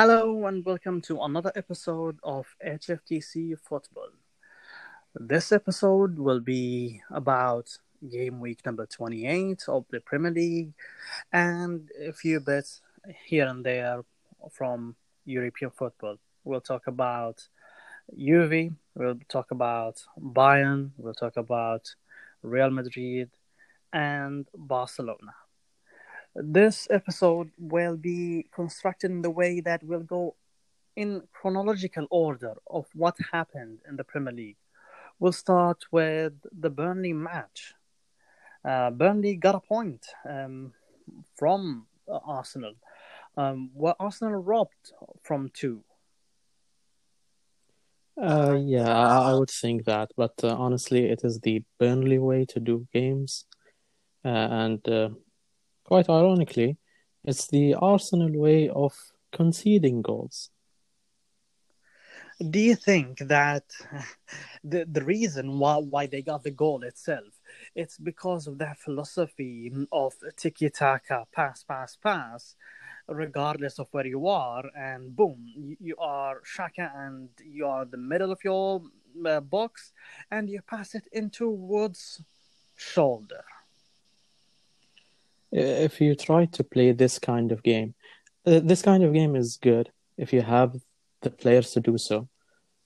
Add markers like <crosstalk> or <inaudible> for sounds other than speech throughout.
Hello and welcome to another episode of HFTC Football. This episode will be about game week number 28 of the Premier League and a few bits here and there from European football. We'll talk about Juve, we'll talk about Bayern, we'll talk about Real Madrid and Barcelona. This episode will be constructed in the way that will go in chronological order of what happened in the Premier League. We'll start with the Burnley match. Uh, Burnley got a point um, from uh, Arsenal, um, where Arsenal robbed from two. Uh, yeah, I, I would think that, but uh, honestly, it is the Burnley way to do games, uh, and uh, quite ironically, it's the Arsenal way of conceding goals. Do you think that <laughs> the the reason why why they got the goal itself it's because of their philosophy of tiki taka, pass, pass, pass, regardless of where you are, and boom, you, are Xhaka, and you are the middle of your uh, box, and you pass it into Wood's shoulder. If you try to play this kind of game, uh, this kind of game is good if you have the players to do so.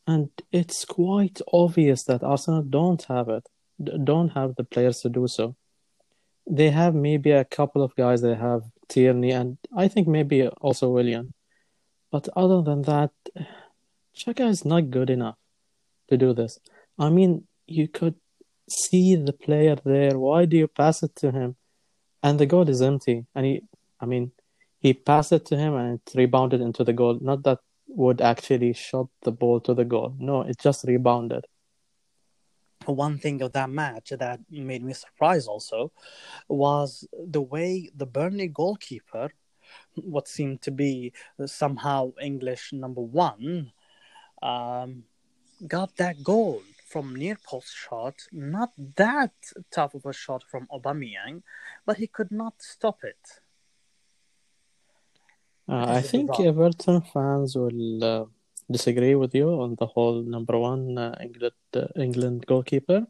And it's quite obvious that Arsenal don't have it, don't have the players to do so. They have maybe a couple of guys. They have Tierney and I think maybe also Willian. But other than that, Xhaka is not good enough to do this. I mean, you could see the player there. Why do you pass it to him? And the goal is empty. And he, I mean, he passed it to him and it rebounded into the goal. Not that Wood actually shot the ball to the goal. No, it just rebounded. One thing of that match that made me surprised also was the way the Burnley goalkeeper, what seemed to be somehow English number one, um, got that goal from near post shot. Not that tough of a shot from Aubameyang, but he could not stop it. Uh, I think Everton fans will uh, disagree with you on the whole number one uh, England uh, England goalkeeper,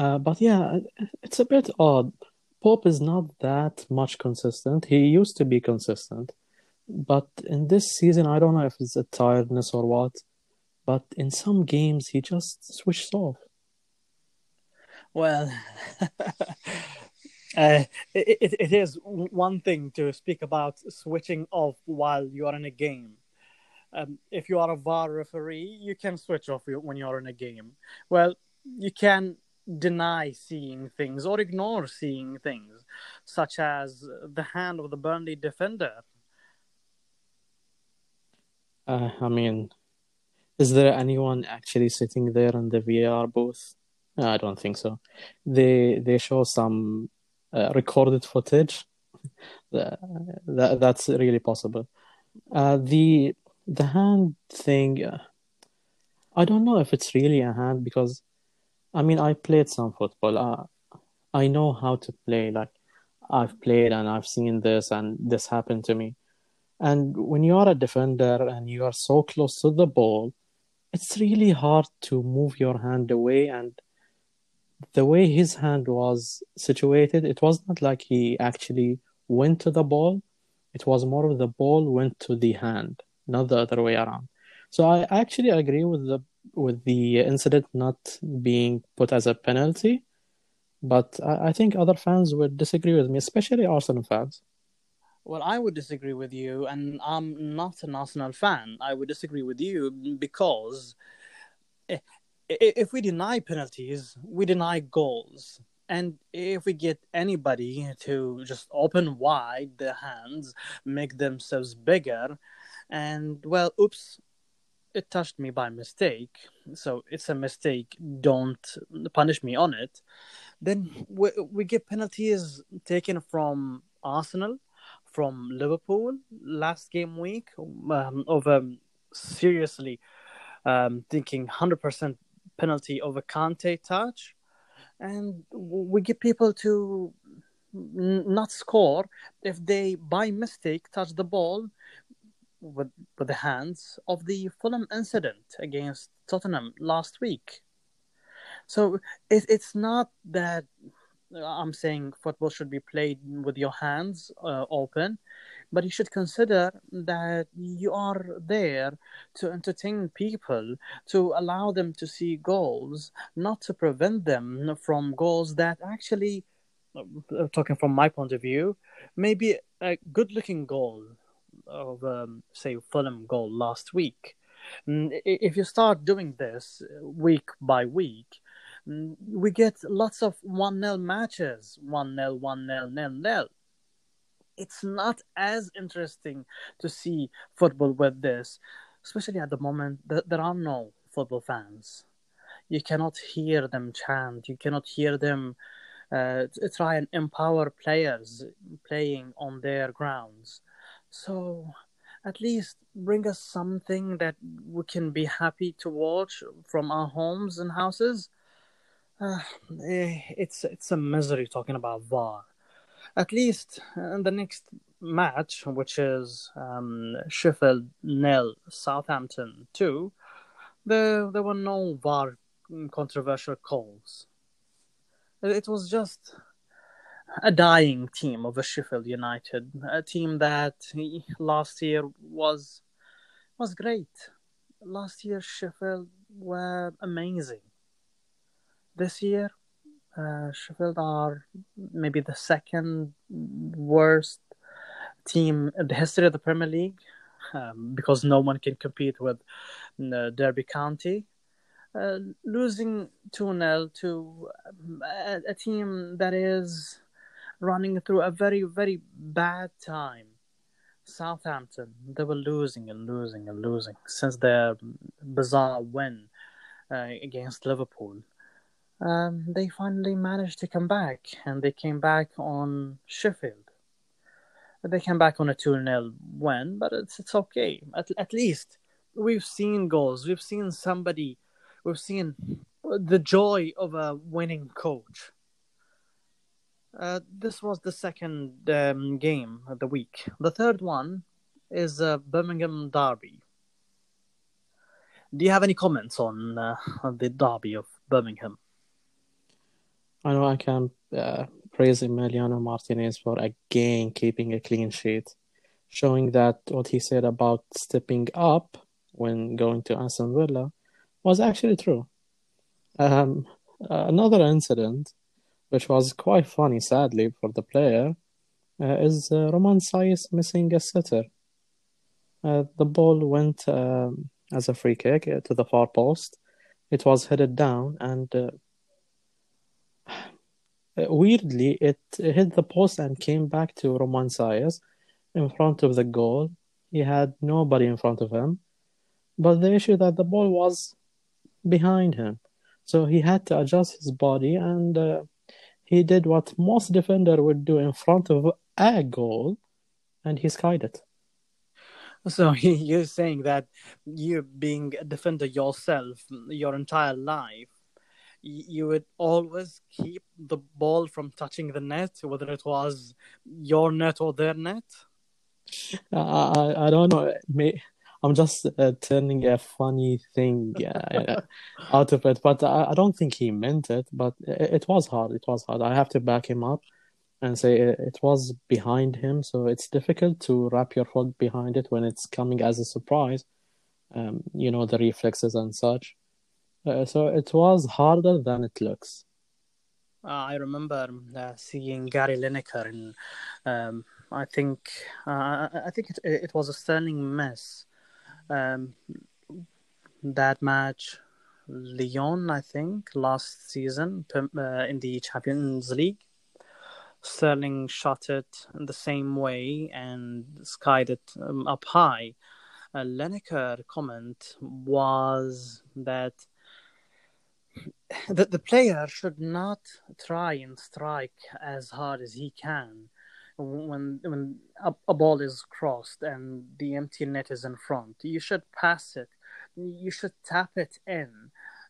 uh, but yeah, it's a bit odd. Pope is not that much consistent. He used to be consistent, but in this season, I don't know if it's a tiredness or what. But in some games, he just switches off. Well, <laughs> Uh, it, it is one thing to speak about switching off while you are in a game. Um, if you are a VAR referee, you can switch off when you're in a game. Well, you can deny seeing things or ignore seeing things, such as the hand of the Burnley defender. Uh, I mean, is there anyone actually sitting there in the VAR booth? I don't think so. They they show some uh, recorded footage. <laughs> that, that's really possible. Uh, the the hand thing, uh, I don't know if it's really a hand because, I mean, I played some football. Uh, I know how to play. Like I've played and I've seen this and this happened to me. And when you are a defender and you are so close to the ball, it's really hard to move your hand away and the way his hand was situated, it was not like he actually went to the ball. It was more of the ball went to the hand, not the other way around. So I actually agree with the with the incident not being put as a penalty, but I, I think other fans would disagree with me, especially Arsenal fans. Well, I would disagree with you, and I'm not an Arsenal fan. I would disagree with you because eh, if we deny penalties, we deny goals. And if we get anybody to just open wide their hands, make themselves bigger, and well, oops, it touched me by mistake, so it's a mistake, don't punish me on it, then we, we get penalties taken from Arsenal, from Liverpool last game week, um, of um, seriously um, thinking 100% penalty a Kante touch, and we get people to n- not score if they by mistake touch the ball with with the hands of the Fulham incident against Tottenham last week. So it, it's not that I'm saying football should be played with your hands uh, open, but you should consider that you are there to entertain people, to allow them to see goals, not to prevent them from goals that actually, uh, talking from my point of view, maybe a good looking goal of, um, say, Fulham goal last week. If you start doing this week by week, we get lots of 1 0 matches 1 0, 1 0, 0 0. It's not as interesting to see football with this, especially at the moment that there are no football fans. You cannot hear them chant, you cannot hear them uh, try and empower players playing on their grounds. So at least bring us something that we can be happy to watch from our homes and houses uh, <sighs> it's it's a misery talking about VAR. At least in the next match, which is um, Sheffield nil, Southampton two, there there were no VAR controversial calls. It was just a dying team of a Sheffield United, a team that last year was was great. Last year Sheffield were amazing this year. Uh, Sheffield are maybe the second worst team in the history of the Premier League um, because no one can compete with uh, Derby County. Uh, losing 2 0 to a, a, team that is running through a very, very bad time. Southampton, they were losing and losing and losing since their bizarre win uh, against Liverpool um, they finally managed to come back, and they came back on Sheffield. They came back on a 2 0 win, but it's, it's okay. At, at least we've seen goals. We've seen somebody, we've seen the joy of a winning coach. Uh, this was the second um, game of the week. The third one is uh, Birmingham Derby. Do you have any comments on, uh, on the Derby of Birmingham? I know I can uh, praise Emiliano Martinez for again keeping a clean sheet, showing that what he said about stepping up when going to Aston Villa was actually true. Um, another incident, which was quite funny, sadly, for the player, uh, is uh, Romain Saïss missing a sitter. Uh, the ball went um, as a free kick to the far post. It was headed down, and uh, weirdly, it hit the post and came back to Romain Saïss in front of the goal. He had nobody in front of him, but the issue that the ball was behind him, so he had to adjust his body, and uh, he did what most defender would do in front of a goal, and he skied it. So <laughs> you're saying that you being a defender yourself your entire life you would always keep the ball from touching the net, whether it was your net or their net? I, I don't know. I'm just uh, turning a funny thing uh, <laughs> out of it, but I, I, don't think he meant it. But it, it, was hard. It was hard. I have to back him up and say it, it was behind him, so it's difficult to wrap your foot behind it when it's coming as a surprise. Um, you know the reflexes and such. Uh, so it was harder than it looks. Uh, I remember uh, seeing Gary Lineker and um, I think, uh, I think it, it was a stunning mess. Um, that match, Lyon, I think, last season uh, in the Champions League. Sterling shot it the same way and skied it um, up high. Uh, Lineker comment was that the, the player should not try and strike as hard as he can when when a, a, ball is crossed and the empty net is in front. You should pass it. You should tap it in.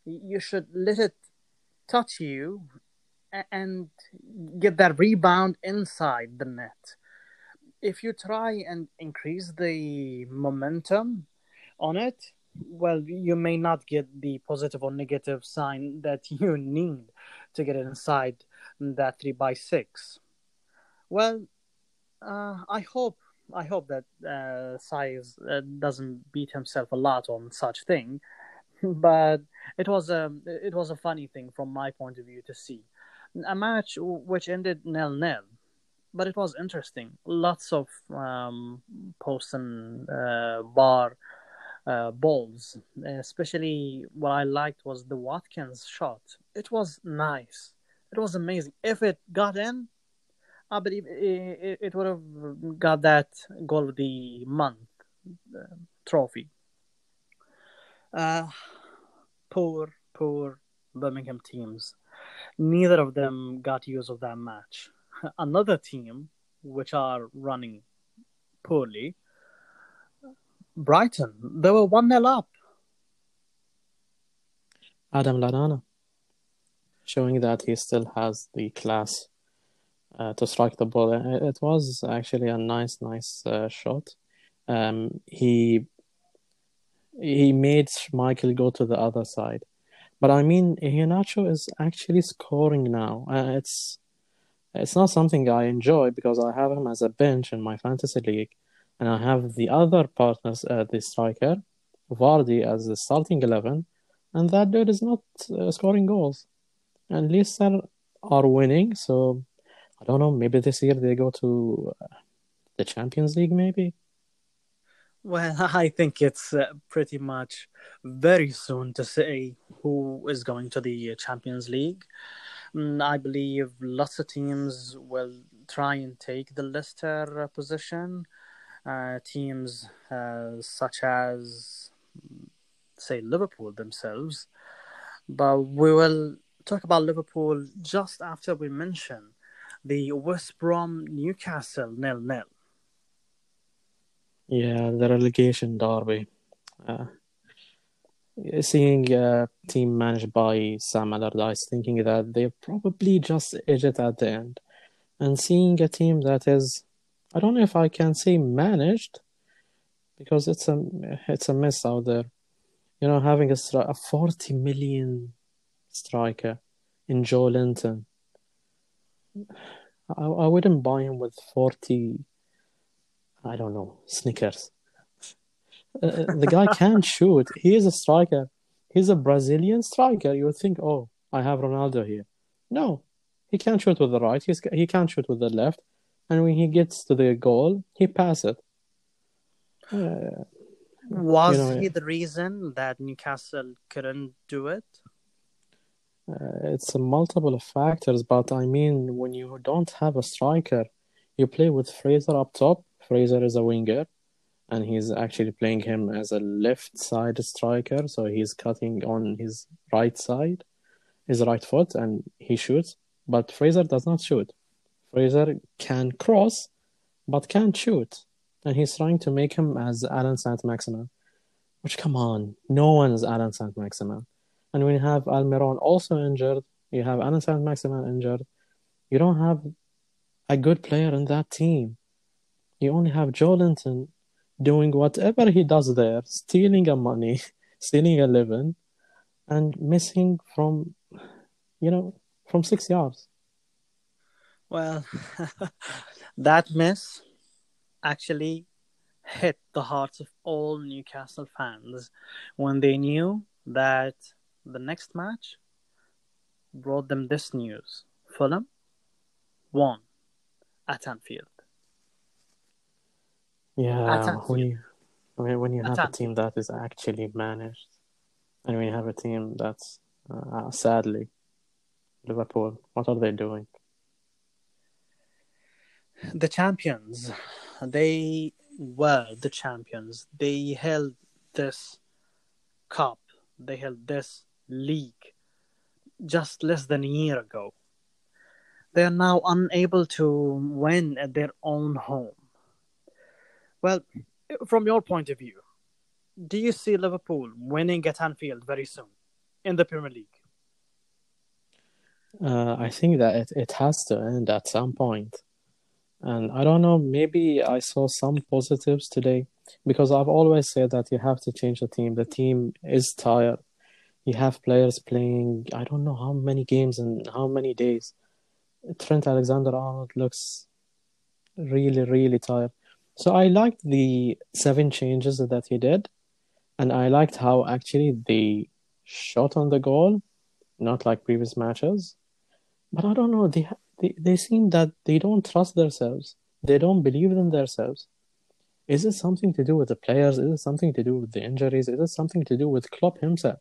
You should let it touch you and get that rebound inside the net. if you try and increase the momentum on it, well, you may not get the positive or negative sign that <laughs> you need to get inside that three by six. Well, uh, I hope I hope that uh, Saïss uh, doesn't beat himself a lot on such thing, <laughs> but it was a it was a funny thing from my point of view to see a match which ended nil nil, but it was interesting. Lots of um, post and uh, bar uh, balls, especially what I liked was the Watkins shot. It was nice. It was amazing. If it got in, I believe it, it would have got that goal of the month uh, trophy. Uh, poor, poor Birmingham teams. Neither of them got use of that match. Another team, which are running poorly, Brighton, they were 1 0 up. Adam Lallana, showing that he still has the class uh, to strike the ball. It was actually a nice, nice uh, shot. Um, he he made Schmeichel go to the other side, but I mean, Iheanacho is actually scoring now. Uh, it's it's not something I enjoy because I have him as a bench in my fantasy league, and I have the other partners, at the striker, Vardy as the starting eleven, and that dude is not uh, scoring goals. And Leicester are winning, so I don't know. Maybe this year they go to uh, the Champions League, maybe. Well, <laughs> I think it's uh, pretty much very soon to say who is going to the Champions League. Mm, I believe lots of teams will try and take the Leicester uh, position. Uh, teams uh, such as, say, Liverpool themselves. But we will talk about Liverpool just after we mention the West Brom Newcastle nil nil. Yeah, the relegation derby. Uh, seeing a team managed by Sam Allardyce, thinking that they're probably just edge it at the end, and seeing a team that is, I don't know if I can say managed, because it's a it's a mess out there. You know, having a, a forty million striker in Joelinton I, I wouldn't buy him with 40, I don't know, Snickers. Uh, uh the guy <laughs> can't shoot. He is a striker. He's a Brazilian striker. You would think, oh, I have Ronaldo here. No, he can't shoot with the right. He's, he can't shoot with the left. And when he gets to the goal, he passes it. Uh, Was you know, he the reason that Newcastle couldn't do it? Uh, it's a multiple of factors, but I mean, when you don't have a striker, you play with Fraser up top. Fraser is a winger, and he's actually playing him as a left side striker, so he's cutting on his right side, his right foot, and he shoots. But Fraser does not shoot. Fraser can cross, but can't shoot, and he's trying to make him as Allan Saint-Maximin. Which, come on, no one is Allan Saint-Maximin. And when you have Almiron also injured, you have Allan Saint-Maximin injured, you don't have a good player in that team. You only have Joelinton doing whatever he does there, stealing a money, <laughs> stealing a living, and missing from, you know, from six yards. Well, <laughs> that miss actually hit the hearts of all Newcastle fans when they knew that the next match brought them this news Fulham won at Anfield. Yeah, at when you, I mean, when you have a team that is actually managed, and when you have a team that's uh, sadly Liverpool, what are they doing? The champions, they were the champions. They held this cup. They held this league just less than a year ago. They are now unable to win at their own home. Well, from your point of view, do you see Liverpool winning at Anfield very soon in the Premier League? Uh, I think that it, it has to end at some point. And I don't know, maybe I saw some positives today because I've always said that you have to change the team. The team is tired. You have players playing, I don't know how many games and how many days. Trent Alexander Arnold looks really, really tired. So I liked the seven changes that he did, and I liked how actually they shot on the goal, not like previous matches. But I don't know, they they, they seem that they don't trust themselves. They don't believe in themselves. Is it something to do with the players? Is it something to do with the injuries? Is it something to do with Klopp himself?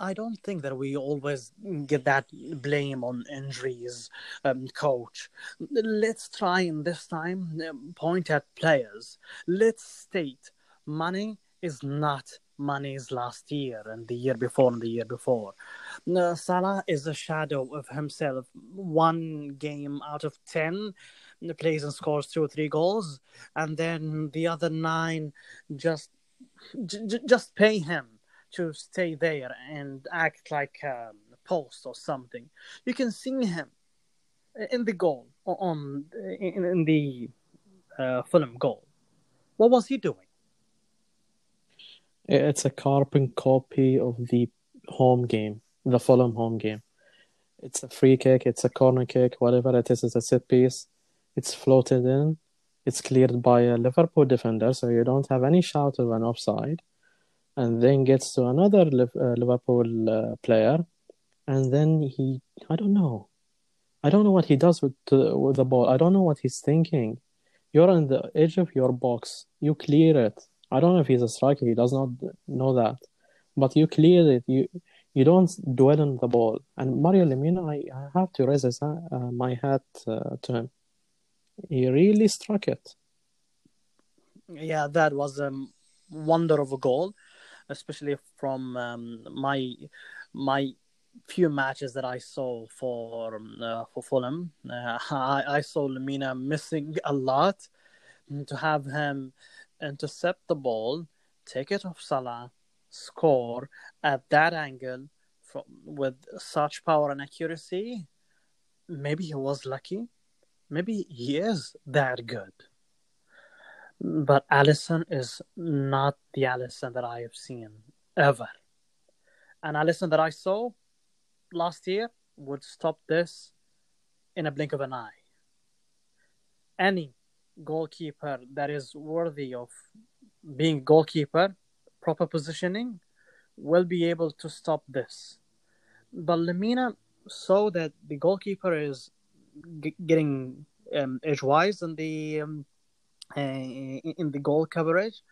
I don't think that we always get that blame on injuries, um, coach. Let's try and this time um, point at players. Let's state Mane is not Mane's last year and the year before and the year before. Uh, Salah is a shadow of himself. One game out of ten plays and scores two or three goals, and then the other nine just j- just pay him to stay there and act like um, a post or something. You can see him in the goal on in, in the uh, Fulham goal. What was he doing? It's a carbon copy of the home game, the Fulham home game. It's a free kick, it's a corner kick, whatever it is, it's a set piece. It's floated in. It's cleared by a Liverpool defender, so you don't have any shout of an offside. And then gets to another uh, Liverpool uh, player, and then he, I don't know, I don't know what he does with the, with the ball. I don't know what he's thinking. You're on the edge of your box. You clear it. I don't know if he's a striker. He does not know that, but you clear it. You you don't dwell on the ball. And Mario Lemina, I, I have to raise his, uh, my hat uh, to him he really struck it. Yeah, that was a wonder of a goal, especially from um, my my few matches that I saw for um, uh, for Fulham. Uh, I, I saw Lemina missing a lot. To have him intercept the ball, take it off Salah, score at that angle from with such power and accuracy, maybe he was lucky maybe he is that good. But Alisson is not the Alisson that I have seen ever. And Alisson that I saw last year would stop this in a blink of an eye. Any goalkeeper that is worthy of being goalkeeper, proper positioning, will be able to stop this. But Lemina saw that the goalkeeper is g- getting um, edgewise in the um, uh, in the goal coverage,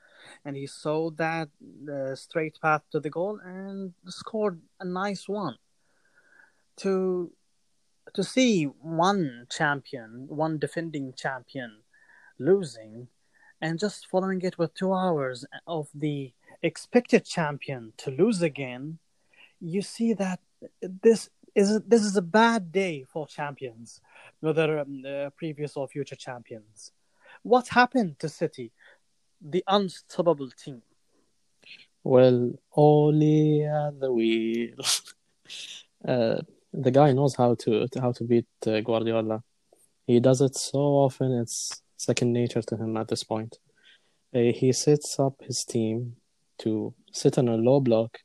and he saw that uh, straight path to the goal and scored a nice one. To to see one champion, one defending champion, losing, and just following it with two hours of the expected champion to lose again, you see that this is this is a bad day for champions, whether um, uh, previous or future champions. What happened to City, the unstoppable team? Well, only the wheel. <laughs> uh, the guy knows how to how to beat uh, Guardiola. He does it so often; it's second nature to him at this point. Uh, he sets up his team to sit on a low block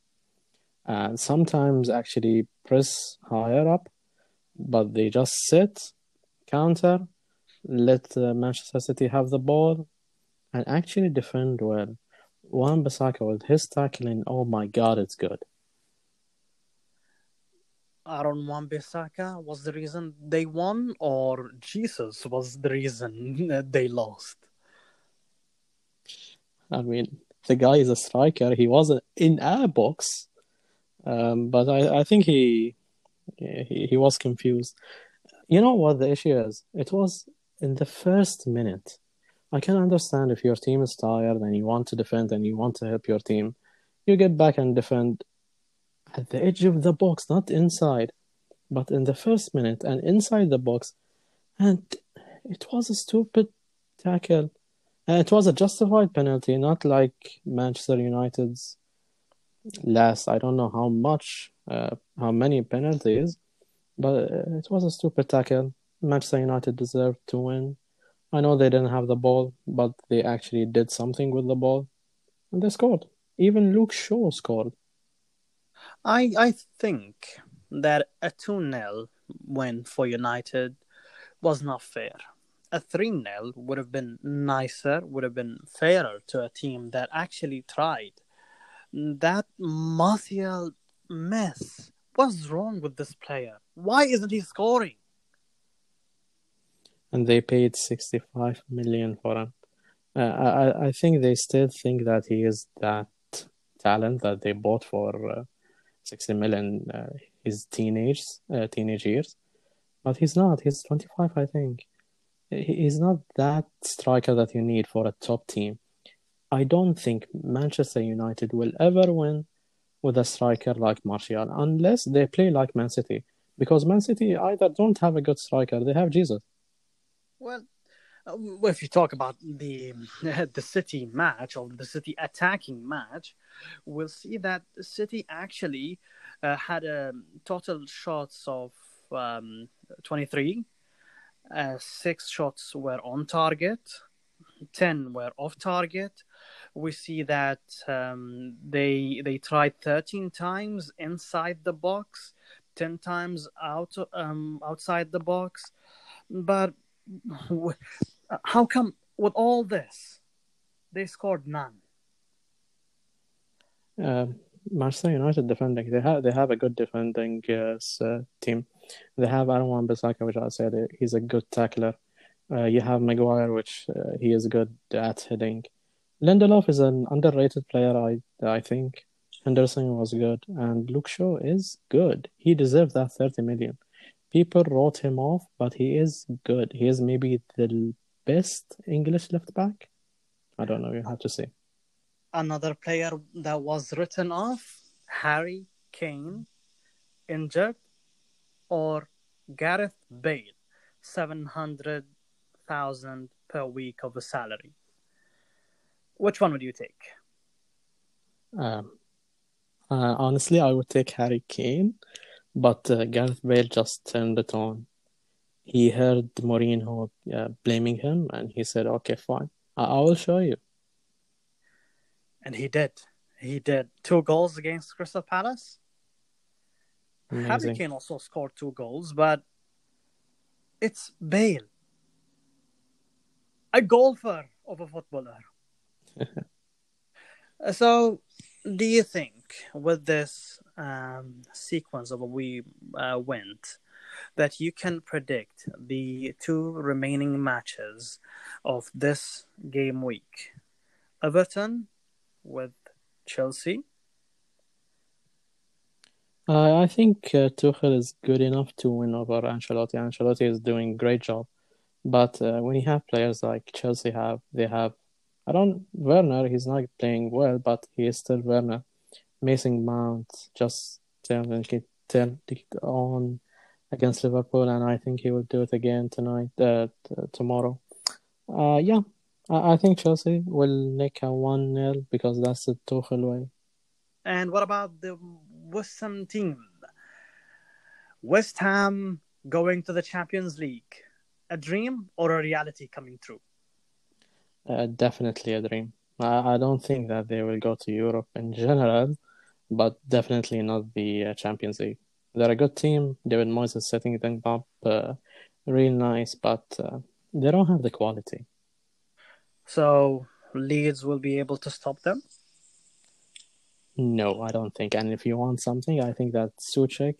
and sometimes actually press higher up, but they just sit, counter, let uh, Manchester City have the ball, and actually defend well. Wan Bissaka with his tackling, oh my god, it's good. Aaron Wan Bissaka was the reason they won, or Jesus was the reason <laughs> they lost? I mean, the guy is a striker. He wasn't in our box um, but I, I think he, he he was confused. You know what the issue is? It was in the first minute. I can understand if your team is tired and you want to defend and you want to help your team, you get back and defend at the edge of the box, not inside, but in the first minute and inside the box. And it was a stupid tackle. And it was a justified penalty, not like Manchester United's last I don't know how much, uh, how many penalties, but uh, it was a stupid tackle. Manchester United deserved to win. I know they didn't have the ball, but they actually did something with the ball, and they scored. Even Luke Shaw scored. I I think that a 2 0 win for United was not fair. A 3 0 would have been nicer, would have been fairer to a team that actually tried. That Martial mess. What's wrong with this player? Why isn't he scoring? And they paid 65 million for him. Uh, I, I think they still think that he is that talent that they bought for uh, 60 million uh, his teenage uh, teenage years. But he's not. He's 25 i think. He's not that striker that you need for a top team. I don't think manchester united will ever win with a striker like martial unless they play like man city. Because man city either don't have a good striker they have jesus. Well if you talk about the <laughs> the City match or the City attacking match, we'll see that the City actually uh, had a total shots of um, 23. Uh, six shots were on target, 10 were off target. We see that um, they they tried 13 times inside the box, 10 times out um, outside the box, but how come with all this they scored none? Um, Manchester United defending they have they have a good defending uh, team. They have Aaron Wan-Bissaka, which I said he's a good tackler. Uh, you have Maguire, which uh, he is good at heading. Lindelof is an underrated player, I I think. Henderson was good, and Luke Shaw is good. He deserves that thirty million. People wrote him off, but he is good. He is maybe the best English left back. I don't know. You have to see. Another player that was written off: Harry Kane, injured, or Gareth Bale, seven hundred thousand per week of a salary. Which one would you take? Um, uh, honestly, I would take Harry Kane, but uh, Gareth Bale just turned it on he heard Mourinho uh, blaming him, and he said, "Okay, fine, I, I will show you." And he did. He did two goals against Crystal Palace. Amazing. Harry Kane also scored two goals, but it's Bale, a golfer of a footballer. <laughs> so, do you think with this um, sequence of a we uh, went, that you can predict the two remaining matches of this game week. Everton with Chelsea. Uh, I think uh, Tuchel is good enough to win over Ancelotti. Ancelotti is doing great job, but uh, when you have players like Chelsea have, they have. I don't Werner. He's not playing well, but he is still Werner. Mason Mount just turned it on against Liverpool, and I think he will do it again tonight, uh, t- tomorrow. Uh, yeah, I-, I think Chelsea will make a 1 0 because that's the Tuchel way. And what about the West Ham team? West Ham going to the Champions League. A dream or a reality coming true? Uh, definitely a dream. I, I don't think that they will go to Europe in general, but definitely not the uh, Champions League. They're a good team. David Moyes is setting them up uh, real nice, but uh, they don't have the quality. So Leeds will be able to stop them? No, I don't think. And if you want something, I think that Soucek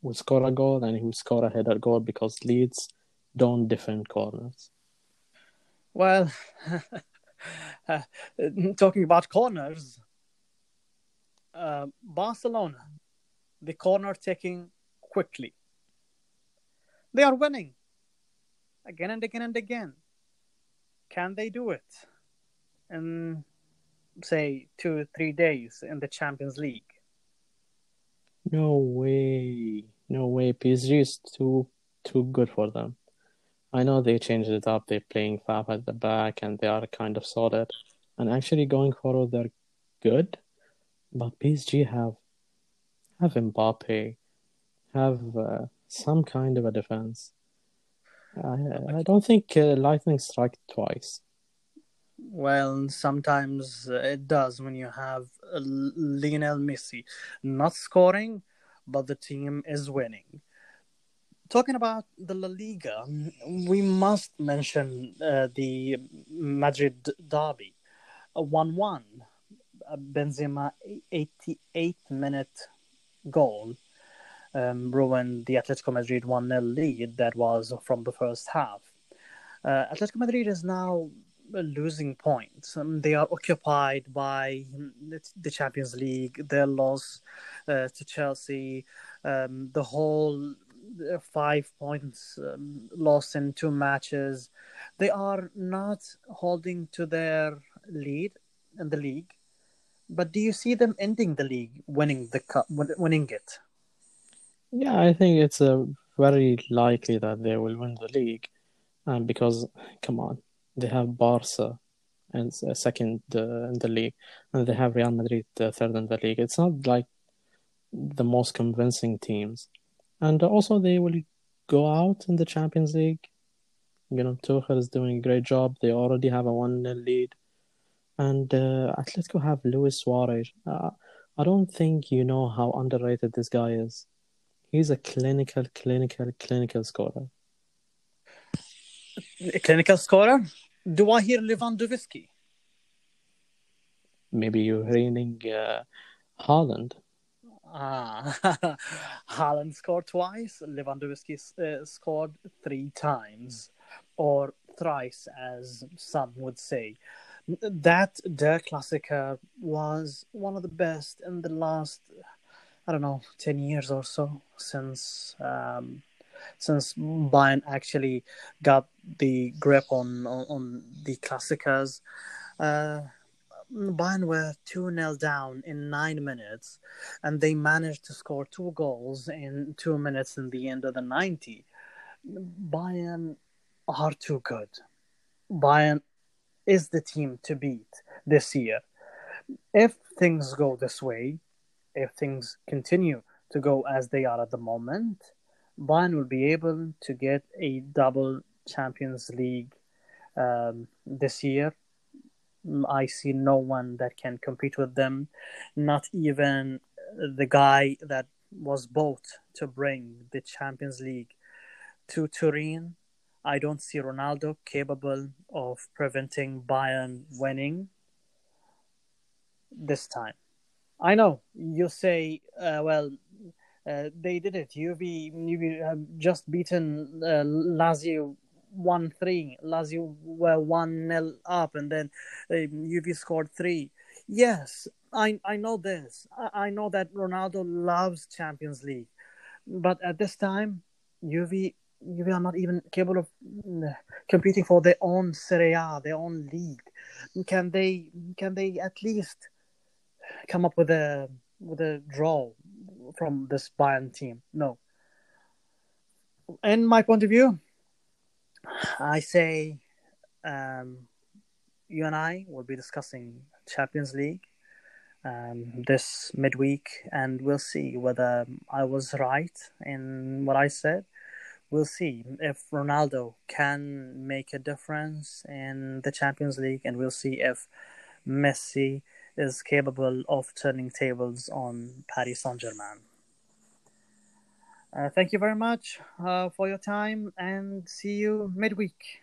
will score a goal and he will score a header goal because Leeds don't defend corners. Well, <laughs> uh, talking about corners, uh, Barcelona the corner taking quickly. They are winning again and again and again. Can they do it in, say, two or three days in the Champions League? No way. No way. PSG is too too good for them. I know they changed it up. They're playing five at the back and they are kind of solid. And actually going forward, they're good. But PSG have have Mbappe, have uh, some kind of a defense. I, I don't think uh, lightning strike twice. Well, sometimes it does when you have Lionel Messi not scoring, but the team is winning. Talking about the La Liga, we must mention uh, the Madrid derby, one-one. Benzema 88 minute goal um, ruined the Atletico Madrid 1 0 lead that was from the first half. Uh, Atletico Madrid is now losing points. Um, they are occupied by the Champions League, their loss uh, to Chelsea, um, the whole uh, five points um, lost in two matches. They are not holding to their lead in the league. But do you see them ending the league, winning the cup, winning it? Yeah, I think it's a very likely that they will win the league, um, because come on, they have Barca and uh, second uh, in the league, and they have Real Madrid uh, third in the league. It's not like the most convincing teams, and also they will go out in the Champions League. You know, Tuchel is doing a great job. They already have a one lead, and uh, Atletico have Luis Suarez. Uh, I don't think you know how underrated this guy is. He's a clinical, clinical, clinical scorer. A clinical scorer? Do I hear Lewandowski? Maybe you're hearing uh, Haaland. Ah, <laughs> Haaland scored twice. Lewandowski uh, scored three times, or thrice, as some would say. That Der Klassiker was one of the best in the last I don't know, ten years or so since um, since Bayern actually got the grip on on, on the Klassikers. Uh, Bayern were 2 0 down in nine minutes, and they managed to score two goals in two minutes in the end of the 90. Bayern are too good. Bayern is the team to beat this year. If things go this way, if things continue to go as they are at the moment, Bayern will be able to get a double Champions League um, this year. I see no one that can compete with them, not even the guy that was bought to bring the Champions League to Turin. I don't see Ronaldo capable of preventing Bayern winning this time. I know you say, uh, well, uh, they did it. Juve, Juve have just beaten uh, Lazio one three. Lazio were one 0 up, and then uh, Juve scored three. Yes, I I know this. I, I know that Ronaldo loves Champions League, but at this time, Juve Juve are not even capable of uh, competing for their own Serie A, their own league. Can they? Can they at least? come up with a with a draw from this Bayern team. No. In my point of view, I say um, you and I will be discussing Champions League um, this midweek, and we'll see whether I was right in what I said. We'll see if Ronaldo can make a difference in the Champions League, and we'll see if Messi is capable of turning tables on Paris Saint Germain. Uh, thank you very much uh, for your time and see you midweek.